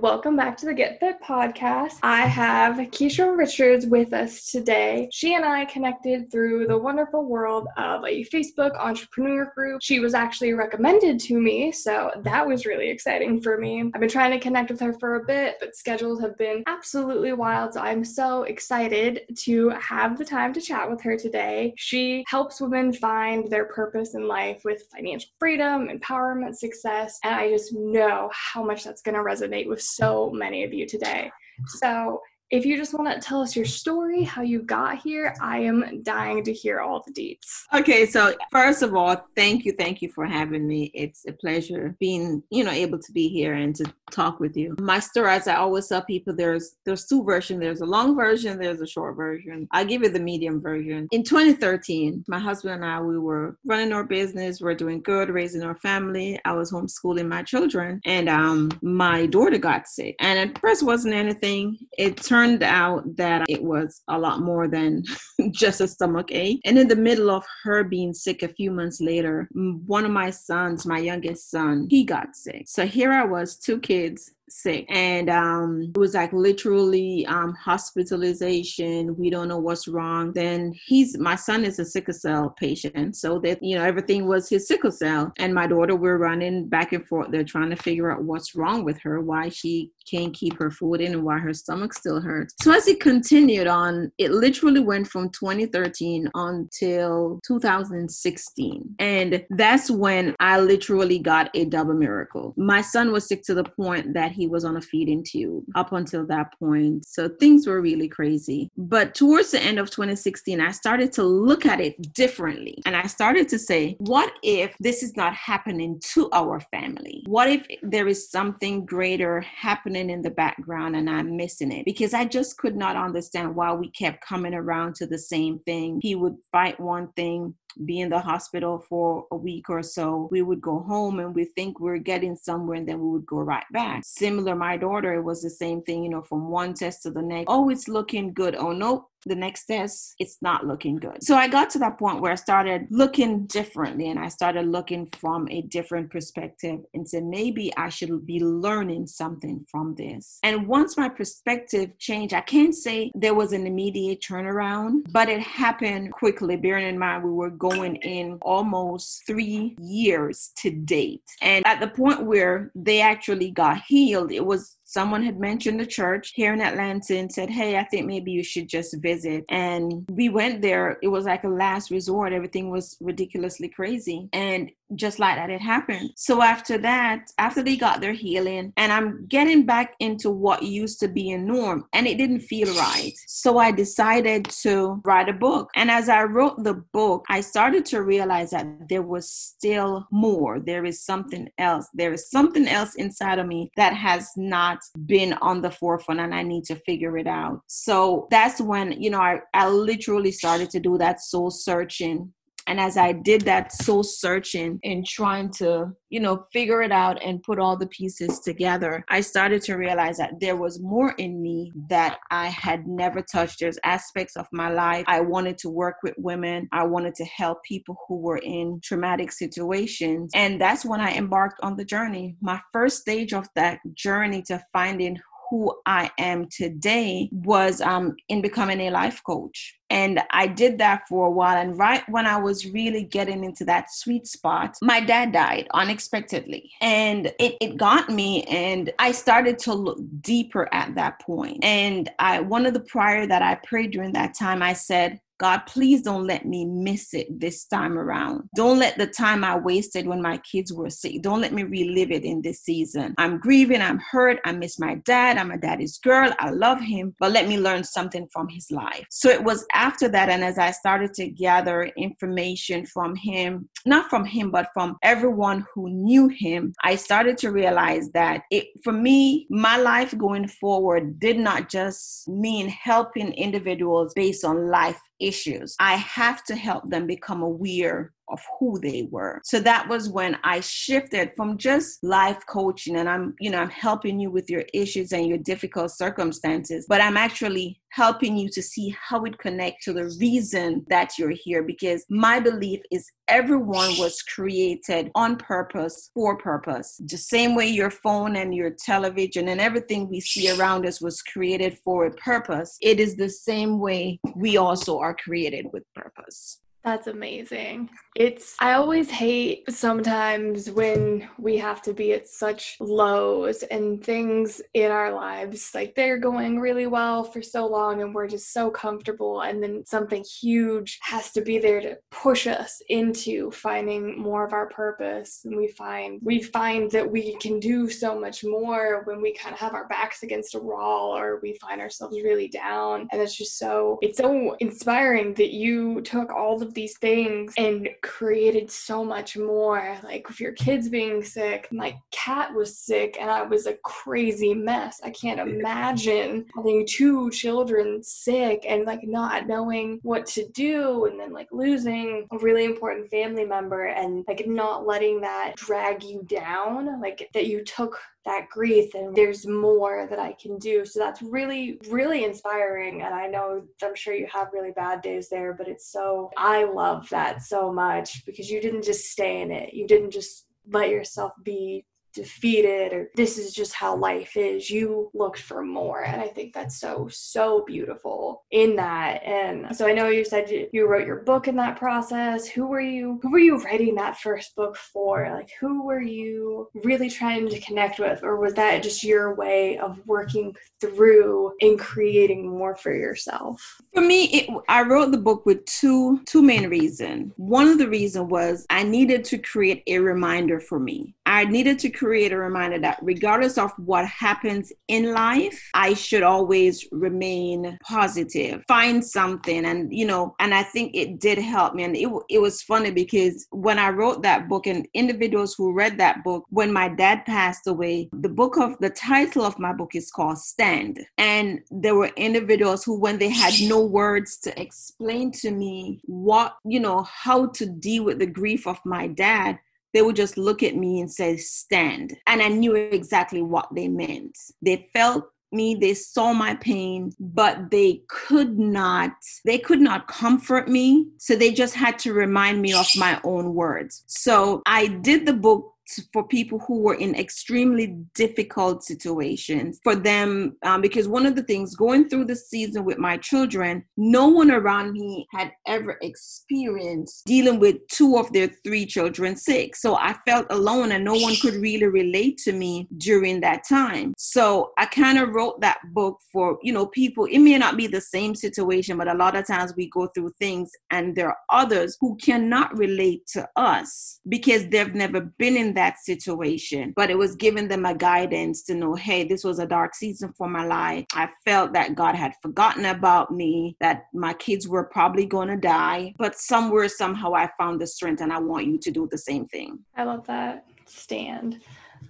welcome back to the Get Fit podcast. I have Keisha Richards with us today. She and I connected through the wonderful world of a Facebook entrepreneur group. She was actually recommended to me, so that was really exciting for me. I've been trying to connect with her for a bit, but schedules have been absolutely wild, so I'm so excited to have the time to chat with her today. She helps women find their purpose in life with financial freedom, empowerment, success, and I just know how much that's going to resonate with so many of you today. So, if you just want to tell us your story, how you got here, I am dying to hear all the deets. Okay, so first of all, thank you, thank you for having me. It's a pleasure being, you know, able to be here and to talk with you. My story, as I always tell people, there's there's two versions. There's a long version, there's a short version. I give you the medium version. In 2013, my husband and I, we were running our business, we're doing good, raising our family. I was homeschooling my children, and um, my daughter got sick. And at first, wasn't anything. It turned turned out that it was a lot more than just a stomach ache. And in the middle of her being sick a few months later, one of my sons, my youngest son, he got sick. So here I was, two kids, sick. And um it was like literally um hospitalization. We don't know what's wrong. Then he's my son is a sickle cell patient. So that you know everything was his sickle cell. And my daughter we're running back and forth. They're trying to figure out what's wrong with her why she can't keep her food in and why her stomach still hurts. So as it continued on it literally went from 2013 until 2016 and that's when i literally got a double miracle. My son was sick to the point that he he was on a feeding tube up until that point. So things were really crazy. But towards the end of 2016, I started to look at it differently. And I started to say, what if this is not happening to our family? What if there is something greater happening in the background and I'm missing it? Because I just could not understand why we kept coming around to the same thing. He would fight one thing, be in the hospital for a week or so. We would go home and we think we're getting somewhere and then we would go right back. Similar, my daughter, it was the same thing, you know, from one test to the next. Oh, it's looking good. Oh, nope, the next test, it's not looking good. So I got to that point where I started looking differently and I started looking from a different perspective and said, maybe I should be learning something from this. And once my perspective changed, I can't say there was an immediate turnaround, but it happened quickly, bearing in mind we were going in almost three years to date. And at the point where they actually got healed, it was someone had mentioned the church here in Atlanta and said, Hey, I think maybe you should just visit. And we went there. It was like a last resort. Everything was ridiculously crazy. And just like that, it happened. So after that, after they got their healing, and I'm getting back into what used to be a norm, and it didn't feel right. So I decided to write a book. And as I wrote the book, I started to realize that there was still more. There is something else. There is something else inside of me that has not been on the forefront and I need to figure it out. So that's when, you know, I, I literally started to do that soul searching and as i did that soul searching and trying to you know figure it out and put all the pieces together i started to realize that there was more in me that i had never touched. There's aspects of my life i wanted to work with women. I wanted to help people who were in traumatic situations. And that's when i embarked on the journey. My first stage of that journey to finding who I am today was um, in becoming a life coach. And I did that for a while. And right when I was really getting into that sweet spot, my dad died unexpectedly. And it, it got me. And I started to look deeper at that point. And I one of the prayer that I prayed during that time, I said, God, please don't let me miss it this time around. Don't let the time I wasted when my kids were sick, don't let me relive it in this season. I'm grieving, I'm hurt, I miss my dad, I'm a daddy's girl, I love him, but let me learn something from his life. So it was after that, and as I started to gather information from him, not from him, but from everyone who knew him, I started to realize that it, for me, my life going forward did not just mean helping individuals based on life issues. I have to help them become aware of who they were. So that was when I shifted from just life coaching and I'm, you know, I'm helping you with your issues and your difficult circumstances, but I'm actually helping you to see how it connects to the reason that you're here because my belief is everyone was created on purpose for purpose the same way your phone and your television and everything we see around us was created for a purpose it is the same way we also are created with purpose that's amazing. It's, I always hate sometimes when we have to be at such lows and things in our lives, like they're going really well for so long and we're just so comfortable. And then something huge has to be there to push us into finding more of our purpose. And we find, we find that we can do so much more when we kind of have our backs against a wall or we find ourselves really down. And it's just so, it's so inspiring that you took all the these things and created so much more. Like with your kids being sick, my cat was sick and I was a crazy mess. I can't imagine having two children sick and like not knowing what to do and then like losing a really important family member and like not letting that drag you down. Like that you took that grief and there's more that I can do. So that's really, really inspiring. And I know I'm sure you have really bad days there, but it's so, I love that so much because you didn't just stay in it. You didn't just let yourself be defeated or this is just how life is. You looked for more. And i think that's so so beautiful in that. And so i know you said you, wrote your book in that process. Who were you who were you writing that first book for? Like who were you really trying to connect with? Or was that just your way of working through and creating more for yourself? For me it, i wrote the book with two two main reasons. One of the reason was i needed to create a reminder for me i needed to create a reminder that regardless of what happens in life, I should always remain positive, find something. And, you know, and I think it did help me. And it, it was funny because when I wrote that book and individuals who read that book, when my dad passed away, the book of the title of my book is called Stand. And there were individuals who, when they had no words to explain to me what, you know, how to deal with the grief of my dad, they would just look at me and say, stand. And I knew exactly what they meant. They felt me they saw my pain but they could not they could not comfort me so they just had to remind me of my own words so i did the book for people who were in extremely difficult situations for them um, because one of the things going through the season with my children no one around me had ever experienced dealing with two of their three children sick. So i felt alone and no one could really relate to me during that time. So i kind of wrote that book for you know people it may not be the same situation but a lot of times we go through things and there are others who cannot relate to us because they've never been in that that situation, but it was giving them a guidance to know, hey, this was a dark season for my life. I felt that God had forgotten about me, that my kids were probably going to die, but somewhere, somehow, I found the strength, and I want you to do the same thing. I love that. Stand.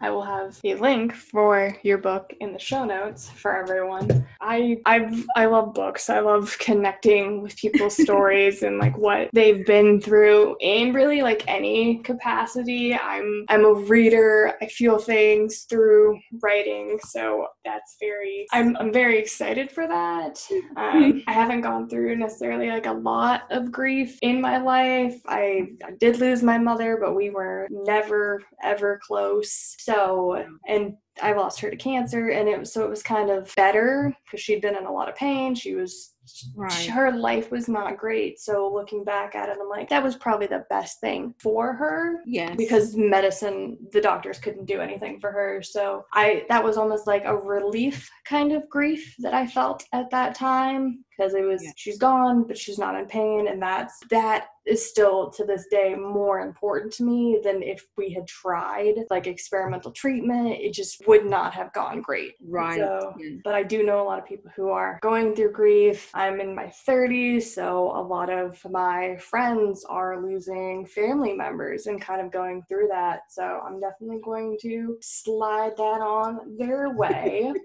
I will have a link for your book in the show notes for everyone. I I I love books. I love connecting with people's stories and like what they've been through in really like any capacity. I'm I'm a reader. I feel things through writing, so that's very I'm I'm very excited for that. Um, I haven't gone through necessarily like a lot of grief in my life. I, I did lose my mother, but we were never ever close. So, and I lost her to cancer, and it was so it was kind of better because she'd been in a lot of pain. She was right. her life was not great. So looking back at it, I'm like, that was probably the best thing for her. Yes. Because medicine, the doctors couldn't do anything for her. So I that was almost like a relief kind of grief that I felt at that time because it was yeah. she's gone but she's not in pain and that's that is still to this day more important to me than if we had tried like experimental treatment it just would not have gone great. Right. So, but i do know a lot of people who are going through grief. I'm in my 30s so a lot of my friends are losing family members and kind of going through that. So i'm definitely going to slide that on their way.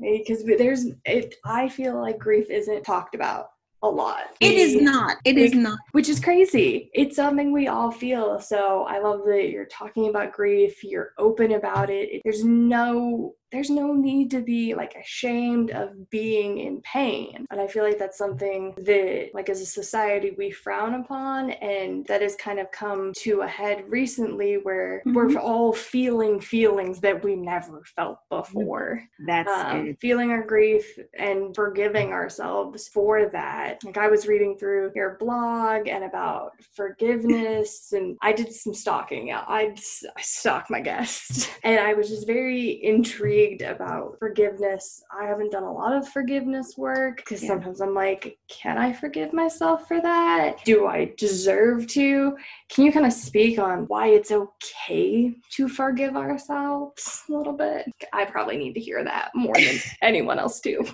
Because there's it i feel like grief isn't talked about a lot. It is not. It is not. Which is crazy. It's something we all feel. So I love that you're talking about grief, you're open about it. There's no there's no need to be like ashamed of being in pain. And I feel like that's something that, like, as a society, we frown upon, and that has kind of come to a head recently where mm-hmm. we're all feeling feelings that we never felt before. That's um, feeling our grief and forgiving ourselves for that. Like, I was reading through your blog and about forgiveness, and I did some stalking. I, I stalked my guests, and I was just very intrigued intrigued about forgiveness. I haven't done a lot of forgiveness work because yeah. sometimes I'm like, can I forgive myself for that? Do I deserve to? Can you kind of speak on why it's okay to forgive ourselves a little bit? I probably need to hear that more than anyone else do.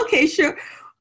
okay, sure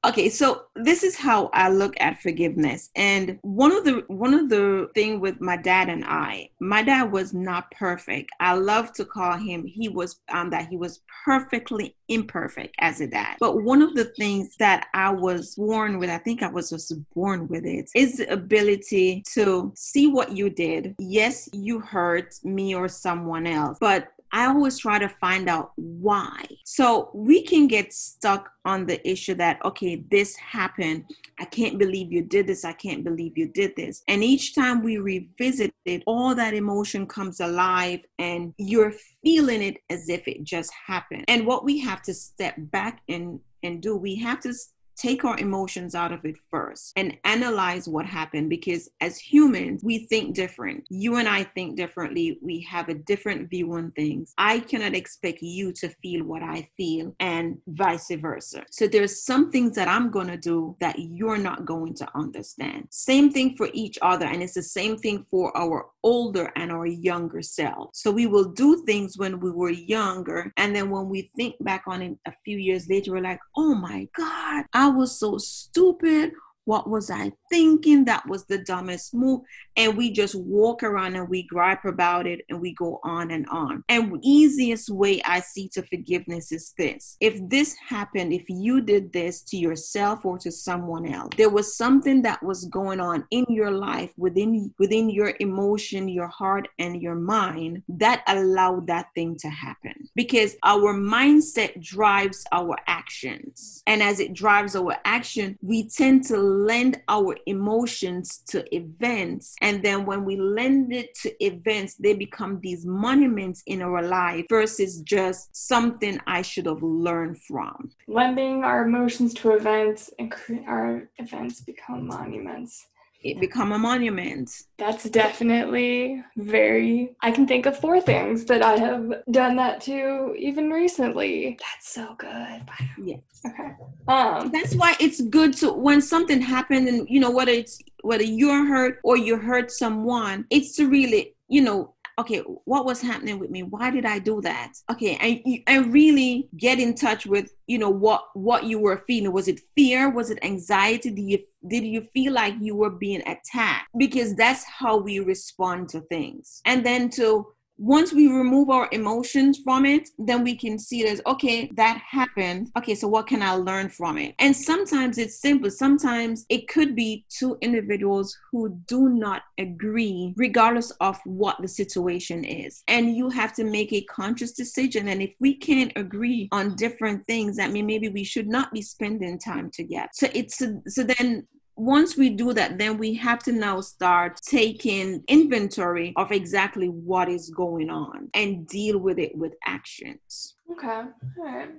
okay so this is how i look at forgiveness. And one of the one of the thing with my dad and i my dad was not perfect. I love to call him he was um that he was perfectly imperfect as a dad. But one of the things that i was born with i think i was just born with it is the ability to see what you did. Yes you hurt me or someone else but I always try to find out why. So we can get stuck on the issue that, okay, this happened. I can't believe you did this. I can't believe you did this. And each time we revisit it, all that emotion comes alive and you're feeling it as if it just happened. And what we have to step back and and do we have to take our emotions out of it first and analyze what happened because as humans we think different. You and i think differently. We have a different view on things. I cannot expect you to feel what i feel and vice versa. So there's some things that i'm going to do that you're not going to understand. Same thing for each other and it's the same thing for our older and our younger self. So we will do things when we were younger and then when we think back on it a few years later we're like oh my god I was so stupid. What was I thinking? That was the dumbest move. And we just walk around and we gripe about it and we go on and on. And easiest way I see to forgiveness is this. If this happened, if you did this to yourself or to someone else, there was something that was going on in your life within within your emotion, your heart, and your mind that allowed that thing to happen. Because our mindset drives our actions. And as it drives our action, we tend to lend our emotions to events. And then when we lend it to events, they become these monuments in our life versus just something I should have learned from. Lending our emotions to events and our events become monuments it become a monument. That's definitely very I can think of four things that I have done that to even recently. That's so good. Yes. Okay. Um that's why it's good to when something happened and you know whether it's whether you're hurt or you hurt someone, it's to really, you know, okay, what was happening with me? Why did I do that? Okay, and and really get in touch with you know what what you were feeling. Was it fear? Was it anxiety? Did you did you feel like you were being attacked? Because that's how we respond to things. And then to once we remove our emotions from it, then we can see it as okay, that happened. Okay, so what can I learn from it? And sometimes it's simple. Sometimes it could be two individuals who do not agree, regardless of what the situation is. And you have to make a conscious decision. And if we can't agree on different things, that mean maybe we should not be spending time together. So it's so then once we do that, then we have to now start taking inventory of exactly what is going on and deal with it with actions. Okay. All right.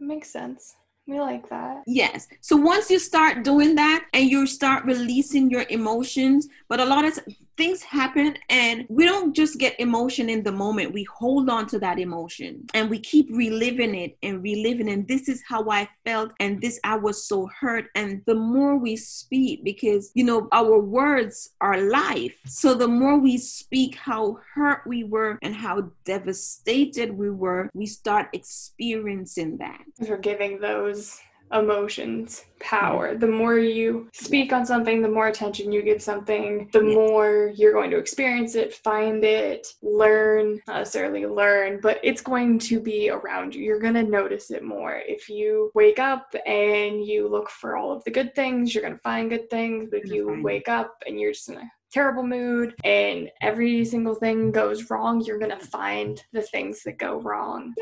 Makes sense. We like that. Yes. So once you start doing that and you start releasing your emotions, but a lot of things happen and we don't just get emotion in the moment. We hold on to that emotion and we keep reliving it and reliving. And this is how i felt and this i was so hurt. And the more we speak because you know our words are life. So the more we speak how hurt we were and how devastated we were we start experiencing that. Forgiving those emotions power. Mm. The more you speak on something, the more attention you give something, the more you're going to experience it, find it, learn, not necessarily learn, but it's going to be around you. You're going to notice it more. If you wake up and you look for all of the good things, you're going to find good things. But if you wake up and you're just in a terrible mood and every single thing goes wrong, you're gonna find the things that go wrong.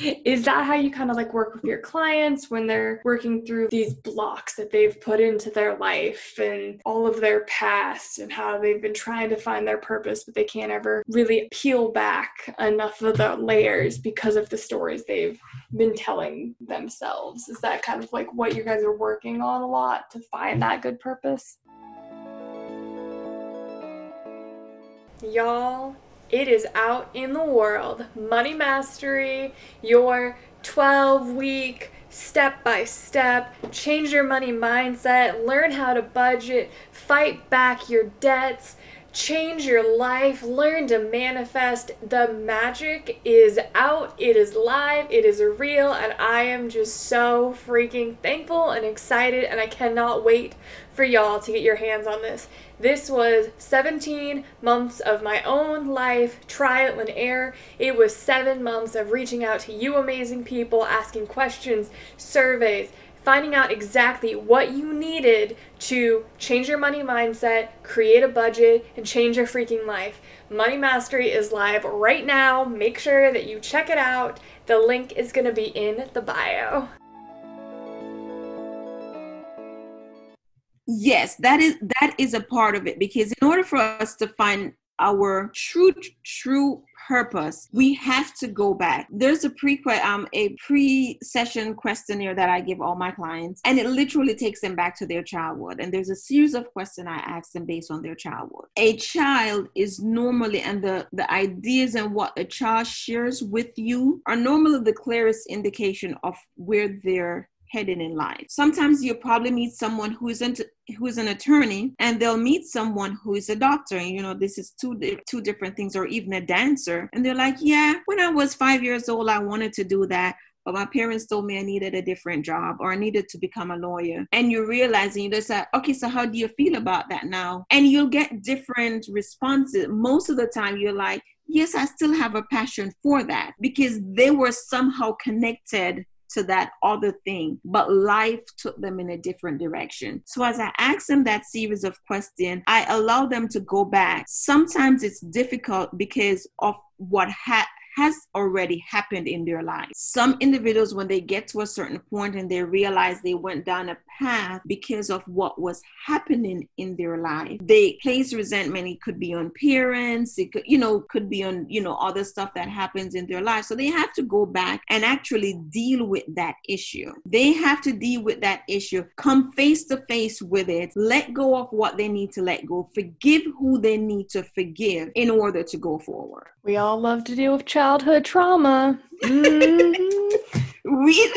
Is that how you kind of like work with your clients when they're working through these blocks that they've put into their life and all of their past and how they've been trying to find their purpose, but they can't ever really peel back enough of the layers because of the stories they've been telling themselves? Is that kind of like what you guys are working on a lot to find that good purpose? Y'all, it is out in the world. Money Mastery, your 12 week step by step, change your money mindset, learn how to budget, fight back your debts, change your life, learn to manifest. The magic is out, it is live, it is real, and I am just so freaking thankful and excited, and I cannot wait for y'all to get your hands on this. This was 17 months of my own life, trial and error. It was seven months of reaching out to you amazing people, asking questions, surveys, finding out exactly what you needed to change your money mindset, create a budget, and change your freaking life. Money Mastery is live right now. Make sure that you check it out. The link is going to be in the bio. Yes, that is that is a part of it because in order for us to find our true true purpose we have to go back. There's a pre um a pre-session questionnaire that i give all my clients and it literally takes them back to their childhood and there's a series of questions i ask them based on their childhood. A child is normally and the the ideas and what a child shares with you are normally the clearest indication of where they're headed in life. Sometimes you probably meet someone who isn't who is an attorney and they'll meet someone who is a doctor and you know this is two two different things or even a dancer and they're like yeah when i was 5 years old i wanted to do that but my parents told me I needed a different job or I needed to become a lawyer. And you realize and you just say, okay, so how do you feel about that now? And you'll get different responses. Most of the time, you're like, yes, I still have a passion for that because they were somehow connected to that other thing, but life took them in a different direction. So as I ask them that series of questions, I allow them to go back. Sometimes it's difficult because of what had has already happened in their lives. Some individuals, when they get to a certain point and they realize they went down a path because of what was happening in their life, they place resentment. It could be on parents, it could, you know, could be on, you know, other stuff that happens in their life. So they have to go back and actually deal with that issue. They have to deal with that issue, come face to face with it, let go of what they need to let go, forgive who they need to forgive in order to go forward. We all love to deal with childhood trauma. Mm-hmm. we,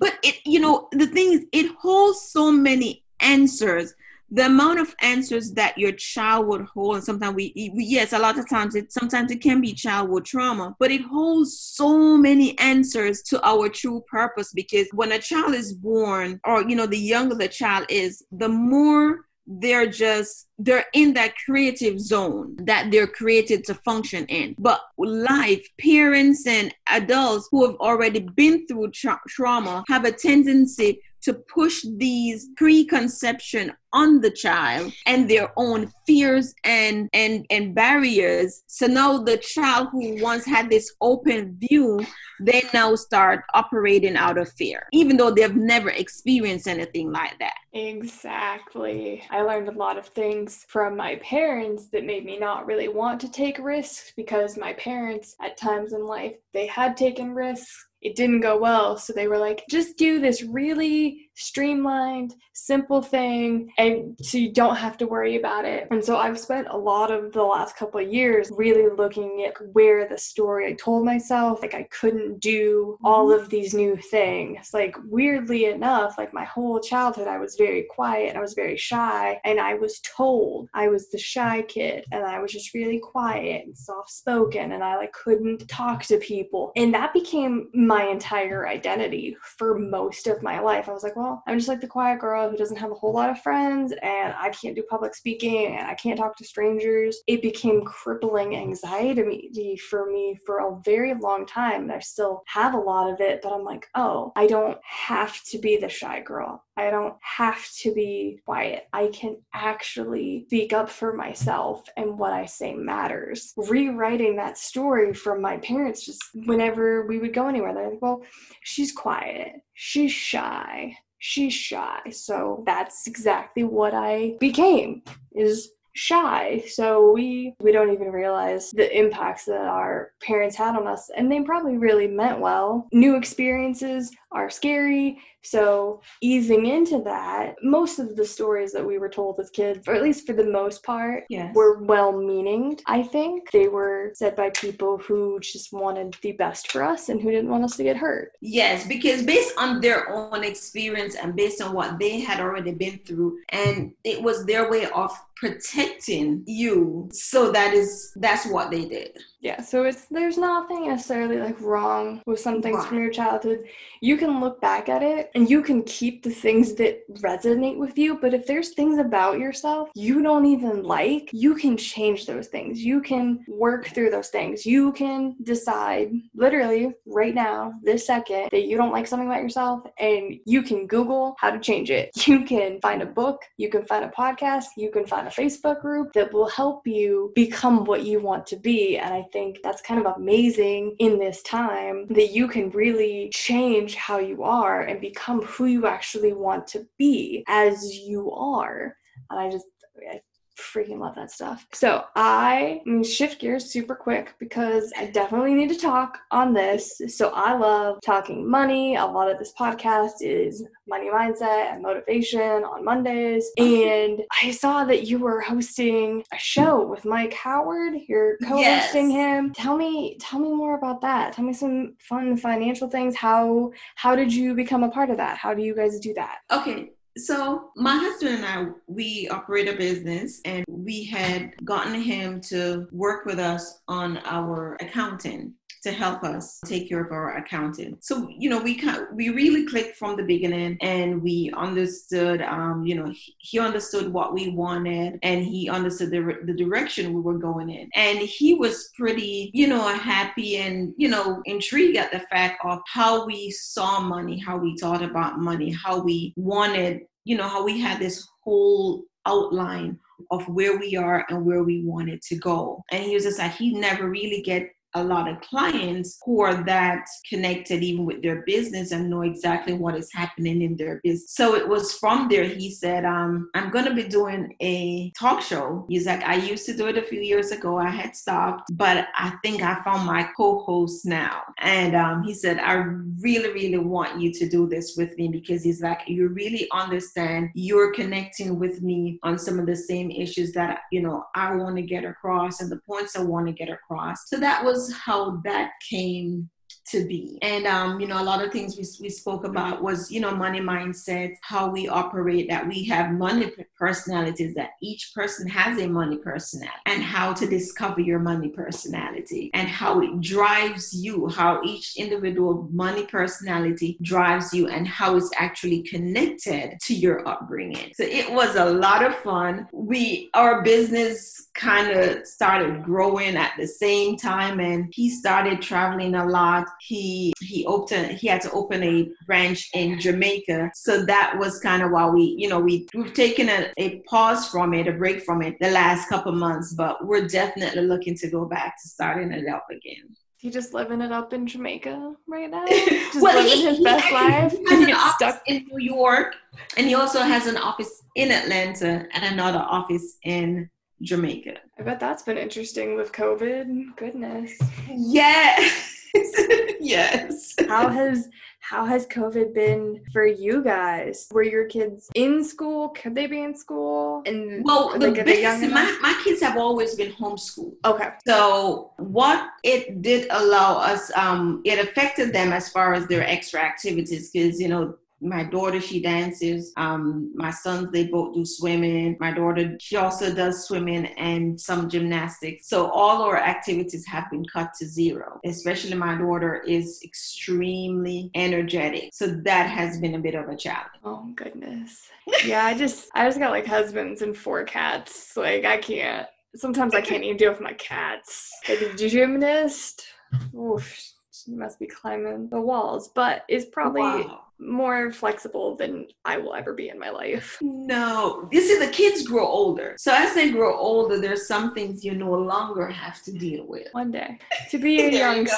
but it, you know, the thing is, it holds so many answers. The amount of answers that your child would hold, and sometimes we, we, yes, a lot of times it sometimes it can be childhood trauma, but it holds so many answers to our true purpose because when a child is born, or you know, the younger the child is, the more they're just they're in that creative zone that they're created to function in. But life parents and adults who have already been through tra- trauma have a tendency to push these preconception on the child and their own fears and and and barriers. So now the child who once had this open view they now start operating out of fear even though they've never experienced anything like that. Exactly. I learned a lot of things from my parents that made me not really want to take risks because my parents at times in life they had taken risks it didn't go well. So they were like, just do this really streamlined, simple thing, and so you don't have to worry about it. And so I've spent a lot of the last couple of years really looking at where the story I told myself, like I couldn't do all mm-hmm. of these new things. Like weirdly enough, like my whole childhood, I was very quiet, and I was very shy, and I was told I was the shy kid, and I was just really quiet and soft spoken, and I like couldn't talk to people. And that became my entire identity for most of my life. I was like, well, I'm just like the quiet girl who doesn't have a whole lot of friends, and I can't do public speaking, and I can't talk to strangers. It became crippling anxiety for me for a very long time. And I still have a lot of it, but I'm like, oh, I don't have to be the shy girl. I don't have to be quiet. I can actually speak up for myself and what I say matters. Rewriting that story from my parents just whenever we would go anywhere, they're like, well, she's quiet, she's shy, she's shy. So that's exactly what I became is shy. So we we don't even realize the impacts that our parents had on us and they probably really meant well. New experiences are scary. So easing into that most of the stories that we were told as kids or at least for the most part yes. were well meaning i think. They were said by people who just wanted the best for us and who didn't want us to get hurt. Yes because based on their own experience and based on what they had already been through and it was their way of protecting you. So that is that's what they did yeah so it's there's nothing necessarily like wrong with some things right. from your childhood. You can look back at it and you can keep the things that resonate with you but if there's things about yourself you don't even like you can change those things. You can work through those things. You can decide literally right now this second that you don't like something about yourself and you can google how to change it. You can find a book you can find a podcast you can find a facebook group that will help you become what you want to be and i think that's kind of amazing in this time that you can really change how you are and become who you actually want to be as you are. And I just, I freaking love that stuff. So I am shift gears super quick because I definitely need to talk on this. So I love talking money. A lot of this podcast is money mindset and motivation on Mondays. And I saw that you were hosting a show with Mike Howard. You're co-hosting yes. him. Tell me, tell me more about that. Tell me some fun financial things. How how did you become a part of that? How do you guys do that? Okay. So my husband and I, we operate a business and we had gotten him to work with us on our accounting to help us take care of our accounting. So, you know, we we really clicked from the beginning and we understood, um, you know, he, he understood what we wanted and he understood the, the direction we were going in. And he was pretty, you know, happy and, you know, intrigued at the fact of how we saw money, how we thought about money, how we wanted, you know, how we had this whole outline of where we are and where we wanted to go. And he was just like, he never really get a lot of clients who are that connected even with their business and know exactly what is happening in their business. So it was from there he said, um, I'm going to be doing a talk show. He's like, I used to do it a few years ago. I had stopped, but I think I found my co host now. And um, he said, I really, really want you to do this with me because he's like, you really understand. You're connecting with me on some of the same issues that, you know, I want to get across and the points I want to get across. So that was how that came to be. And, um, you know, a lot of things we, we spoke about was, you know, money mindset, how we operate, that we have money personalities, that each person has a money personality, and how to discover your money personality and how it drives you, how each individual money personality drives you, and how it's actually connected to your upbringing. So it was a lot of fun. We, our business kind of started growing at the same time, and he started traveling a lot he he opened he had to open a branch in Jamaica. So that was kind of why we, you know, we we've taken a, a pause from it, a break from it the last couple months, but we're definitely looking to go back to starting it up again. He just living it up in Jamaica right now. Just well, living he, his he best life. He has an office stuck in New York, and he also has an office in Atlanta and another office in Jamaica. I bet that's been interesting with COVID. Goodness. Yes. yes. How has how has COVID been for you guys? Were your kids in school? Could they be in school? And Well, the like, biggest, my, my kids have always been homeschooled. Okay. So what it did allow us, um, it affected them as far as their extra activities because you know my daughter she dances. Um, my sons they both do swimming. My daughter she also does swimming and some gymnastics. So all our activities have been cut to zero. Especially my daughter is extremely energetic, so that has been a bit of a challenge. Oh goodness. Yeah, I just I just got like husbands and four cats. Like I can't. Sometimes I can't even deal with my cats. Like a gymnast. Oof. She must be climbing the walls, but it's probably Wow. More flexible than I will ever be in my life. No, you see, the kids grow older. So as they grow older, there's some things you no longer have to deal with. One day, to be a There you young,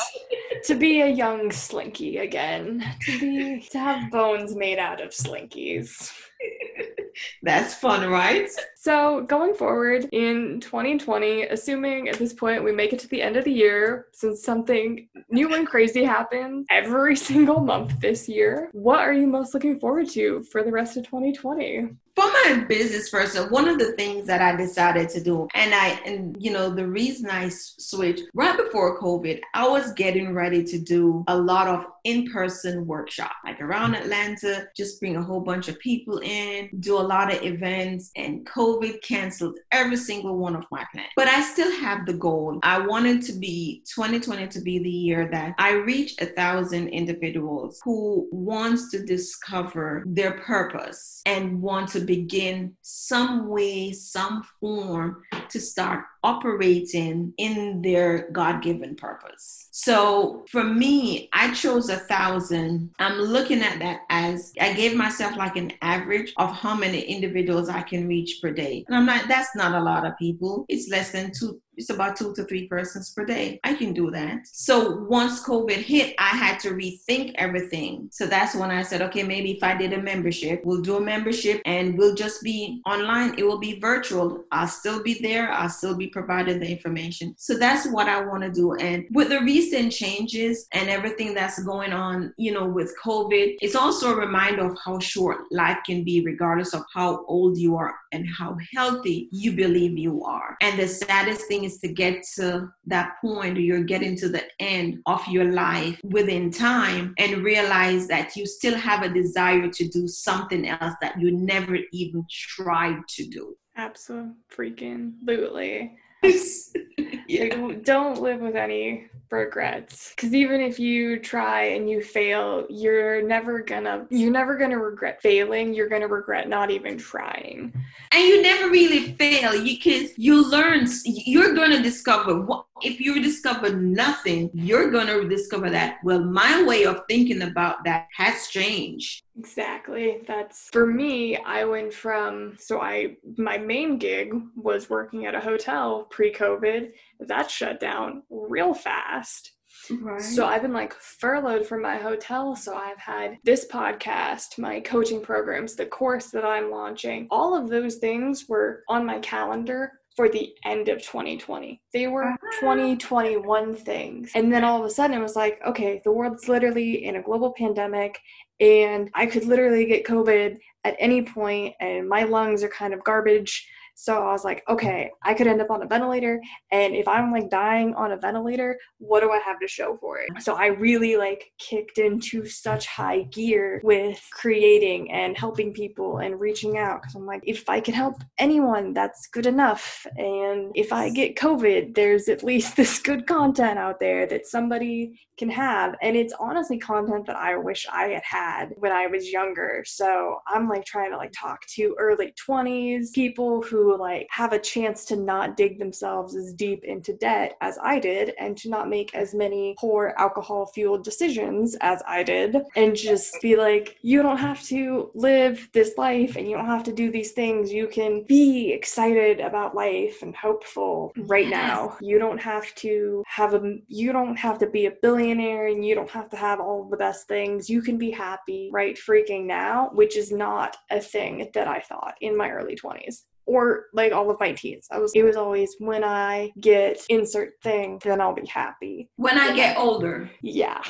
to be a young slinky again, to be to have bones made out of slinkies. That's fun, right? So, going forward in 2020, assuming at this point we make it to the end of the year, since something new and crazy happens every single month this year, what are you most looking forward to for the rest of 2020? For my business person, one of the things that I decided to do, and I, and you know, the reason I switched right before COVID, I was getting ready to do a lot of in-person workshop, like around mm-hmm. Atlanta, just bring a whole bunch of people in, do a lot of events, and COVID canceled every single one of my plans. But I still have the goal. I wanted to be 2020 to be the year that I reach a thousand individuals who wants to discover their purpose and want to begin some way, some form to start operating in their God given purpose. So for me, I chose a thousand. I'm looking at that as I gave myself like an average of how many individuals I can reach per day. And I'm like, that's not a lot of people. It's less than two, it's about two to three persons per day. I can do that. So once COVID hit, I had to rethink everything. So that's when I said, okay, maybe if I did a membership, we'll do a membership and we'll just be online. It will be virtual. I'll still be there. I'll still be providing the information. So that's what I want to do. And with the recent changes and everything that's going on, you know, with COVID, it's also a reminder of how short life can be, regardless of how old you are and how healthy you believe you are. And the saddest thing is to get to that point you're getting to the end of your life within time and realize that you still have a desire to do something else that you never even tried to do. Absolutely freaking lutely. yeah. Like, don't live with any regrets. Because even if you try and you fail you're never gonna you're never gonna regret failing. You're gonna regret not even trying. And you never really fail because you learn you're to discover what if you discover nothing you're to discover that well my way of thinking about that has changed exactly that's for me i went from so i my main gig was working at a hotel pre-covid that shut down real fast right So I've been like furloughed from my hotel. So I've had this podcast, my coaching programs, the course that I'm launching. All of those things were on my calendar for the end of 2020. They were uh-huh. 2021 things. And then all of a sudden it was like, okay, the world's literally in a global pandemic and I could literally get COVID at any point and my lungs are kind of garbage. So I was like, okay, I could end up on a ventilator. And if I'm like dying on a ventilator, what do I have to show for it? So I really like kicked into such high gear with creating and helping people and reaching out. Cause I'm like, if I can help anyone, that's good enough. And if I get COVID, there's at least this good content out there that somebody can have. And it's honestly content that I wish I had had when I was younger. So I'm like trying to like talk to early 20s people who like have a chance to not dig themselves as deep into debt as I did and to not make as many poor alcohol fueled decisions as I did and just be like you don't have to live this life and you don't have to do these things. You can be excited about life and hopeful right now. You don't have to have a you don't have to be a billionaire and you don't have to have all the best things. You can be happy right freaking now which is not a thing that I thought in my early 20s or like all of my teens. I was it was always when I get insert thing, then I'll be happy. When I get older. Yeah.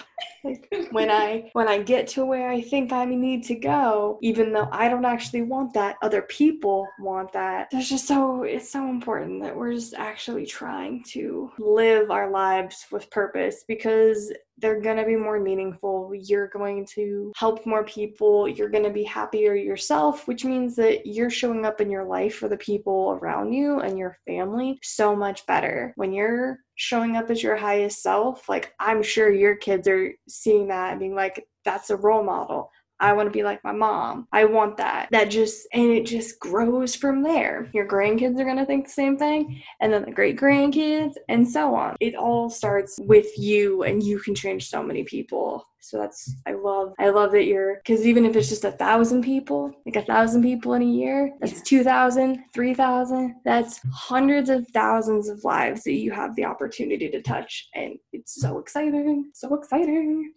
Like when I when I get to where I think I need to go, even though I don't actually want that, other people want that. There's just so it's so important that we're just actually trying to live our lives with purpose because they're going to be more meaningful. You're going to help more people. You're going to be happier yourself, which means that you're showing up in your life for the people around you and your family so much better. When you're showing up as your highest self, like I'm sure your kids are seeing that and being like, that's a role model. I want to be like my mom. I want that. That just, and it just grows from there. Your grandkids are going to think the same thing, and then the great grandkids, and so on. It all starts with you, and you can change so many people. So that's, I love, I love that you're, because even if it's just a thousand people, like a thousand people in a year, that's 2,000, 3,000, that's hundreds of thousands of lives that you have the opportunity to touch. And it's so exciting, so exciting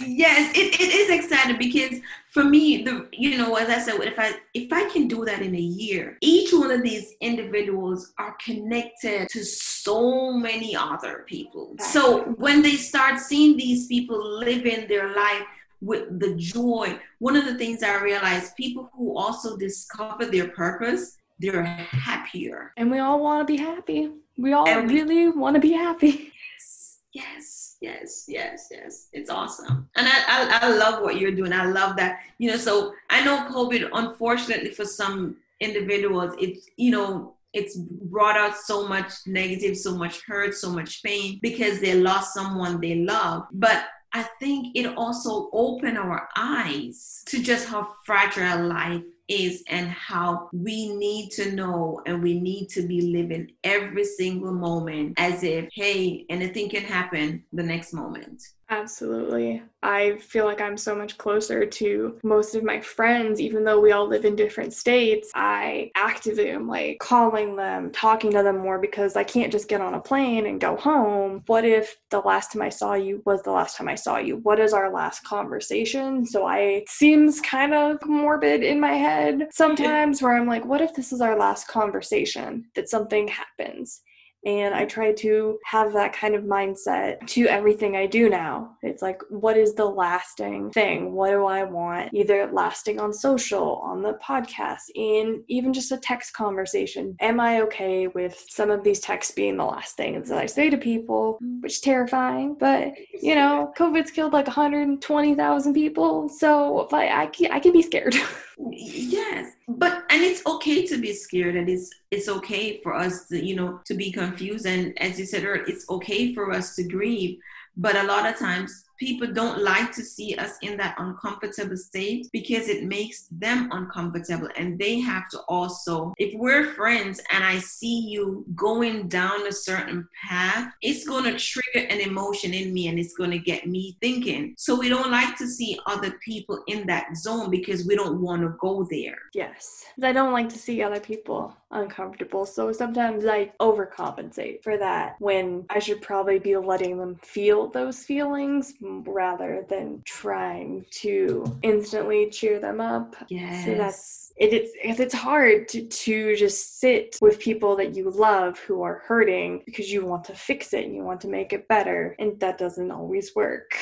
yes it, it is exciting because for me the you know as i said if i if i can do that in a year each one of these individuals are connected to so many other people. So when they start seeing these people living their life with the joy one of the things i realized people who also discover their purpose they're happier. And we all want to be happy. We all and really want to be happy. Yes yes yes, yes, yes. It's awesome. And I, I, I love what you're doing. I love that. You know, so I know COVID, unfortunately, for some individuals, it's, you know, it's brought out so much negative, so much hurt, so much pain because they lost someone they love. But I think it also opened our eyes to just how fragile life is and how we need to know and we need to be living every single moment as if, hey, anything can happen the next moment. Absolutely. I feel like I'm so much closer to most of my friends, even though we all live in different states. I actively am like calling them, talking to them more because I can't just get on a plane and go home. What if the last time I saw you was the last time I saw you? What is our last conversation? So I it seems kind of morbid in my head sometimes where I'm like, what if this is our last conversation that something happens? And I try to have that kind of mindset to everything I do now. It's like, what is the lasting thing? What do I want? Either lasting on social, on the podcast, in even just a text conversation. Am I okay with some of these texts being the last things that I say to people, which is terrifying. But, you know, COVID's killed like 120,000 people. So if I, I, can, I can be scared. yes. But and it's okay to be scared and it's it's okay for us to you know to be confused and as you said earlier it's okay for us to grieve. But a lot of times people don't like to see us in that uncomfortable state because it makes them uncomfortable. And they have to also if we're friends and i see you going down a certain path it's going to trigger an emotion in me and it's going to get me thinking. So we don't like to see other people in that zone because we don't want to go there. Yes. I don't like to see other people uncomfortable. So sometimes i overcompensate for that when i should probably be letting them feel those feelings rather than trying to instantly cheer them up. Yes. So that's it, it's it's hard to, to just sit with people that you love who are hurting because you want to fix it and you want to make it better and that doesn't always work.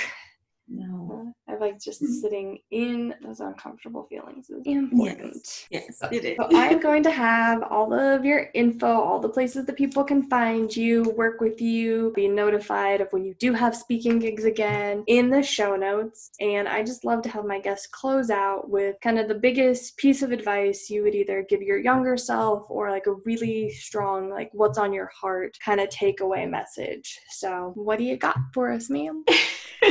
No. I like just mm-hmm. sitting in those uncomfortable feelings is important. Yes, yes it is. So I'm going to have all of your info, all the places that people can find you, work with you, be notified of when you do have speaking gigs again in the show notes. And I just love to have my guests close out with kind of the biggest piece of advice you would either give your younger self or like a really strong, like what's on your heart kind of takeaway message. So, what do you got for us, ma'am?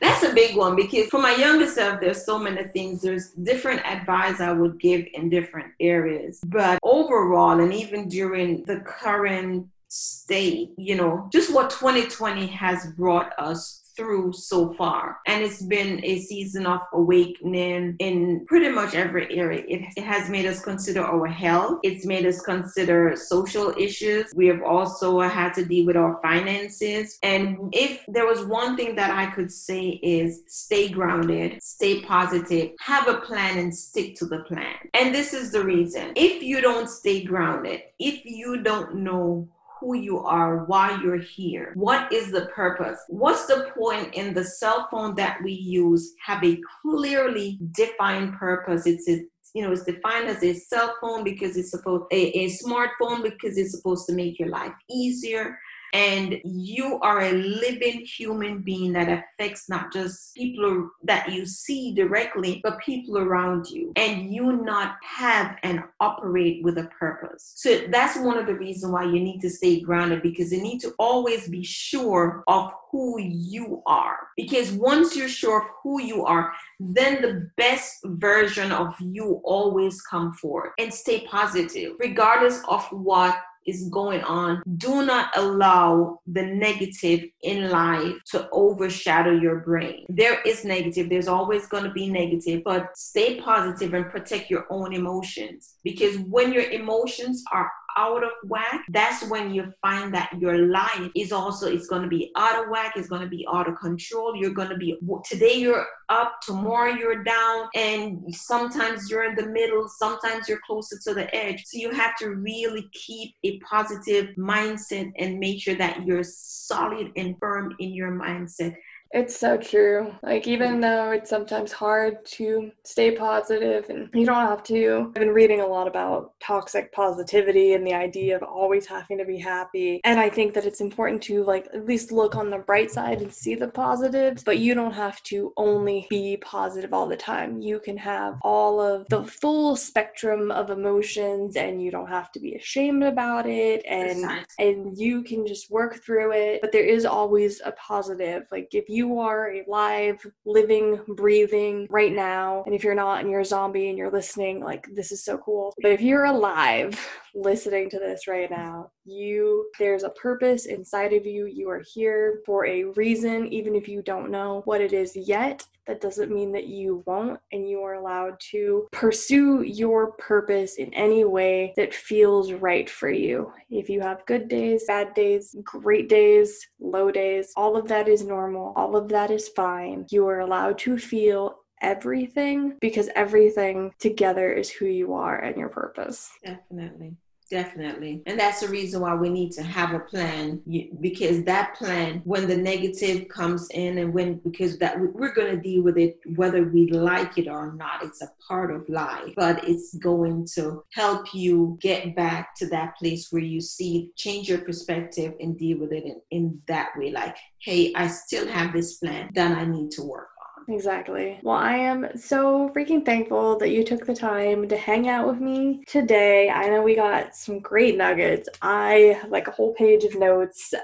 That's a big one because for my younger self, there's so many things. There's different advice I would give in different areas. But overall, and even during the current state, you know, just what 2020 has brought us through so far. And it's been a season of awakening in pretty much every area. It, it has made us consider our health, it's made us consider social issues. We have also had to deal with our finances. And if there was one thing that I could say is stay grounded, stay positive, have a plan and stick to the plan. And this is the reason. If you don't stay grounded, if you don't know who you are, why you're here. What is the purpose? What's the point in the cell phone that we use have a clearly defined purpose? It's a you know, it's defined as a cell phone because it's supposed a, a smartphone because it's supposed to make your life easier and you are a living human being that affects not just people that you see directly but people around you. And you not have and operate with a purpose. So that's one of the reasons why you need to stay grounded because you need to always be sure of who you are. Because once you're sure of who you are then the best version of you always come forth and stay positive regardless of what is going on, do not allow the negative in life to overshadow your brain. There is negative, there's always going to be negative, but stay positive and protect your own emotions. Because when your emotions are out of whack, that's when you find that your life is also it's going to be out of whack, it's going to be out of control. You're going to be today you're up, tomorrow you're down, and sometimes you're in the middle, sometimes you're closer to the edge. So you have to really keep a positive mindset and make sure that you're solid and firm in your mindset it's so true. Like, even mm-hmm. though it's sometimes hard to stay positive and you don't have to, I've been reading a lot about toxic positivity and the idea of always having to be happy. And I think that it's important to, like, at least look on the bright side and see the positives, but you don't have to only be positive all the time. You can have all of the full spectrum of emotions and you don't have to be ashamed about it and and you can just work through it. But there is always a positive. Like, if you you are alive, living, breathing right now, and if you're not and you're a zombie and you're listening, like this is so cool. But if you're alive listening to this right now, you there's a purpose inside of you. You are here for a reason, even if you don't know what it is yet. That doesn't mean that you won't, and you are allowed to pursue your purpose in any way that feels right for you. If you have good days, bad days, great days, low days, all of that is normal, all of that is fine. You are allowed to feel everything because everything together is who you are and your purpose. Definitely. Definitely. And that's the reason why we need to have a plan because that plan, when the negative comes in and when, because that we're going to deal with it whether we like it or not. It's a part of life, but it's going to help you get back to that place where you see, change your perspective and deal with it in, in that way. Like, hey, I still have this plan that I need to work Exactly. Well, I am so freaking thankful that you took the time to hang out with me today. I know we got some great nuggets. I have like a whole page of notes.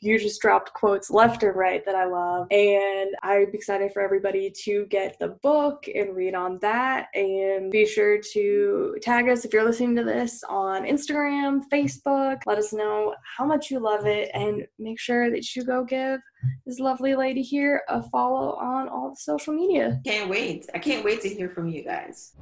You just dropped quotes left and right that I love. And I'm excited for everybody to get the book and read on that. And be sure to tag us if you're listening to this on Instagram, Facebook. Let us know how much you love it and make sure that you go give this lovely lady here a follow on all the social media. Can't wait. I can't wait to hear from you guys.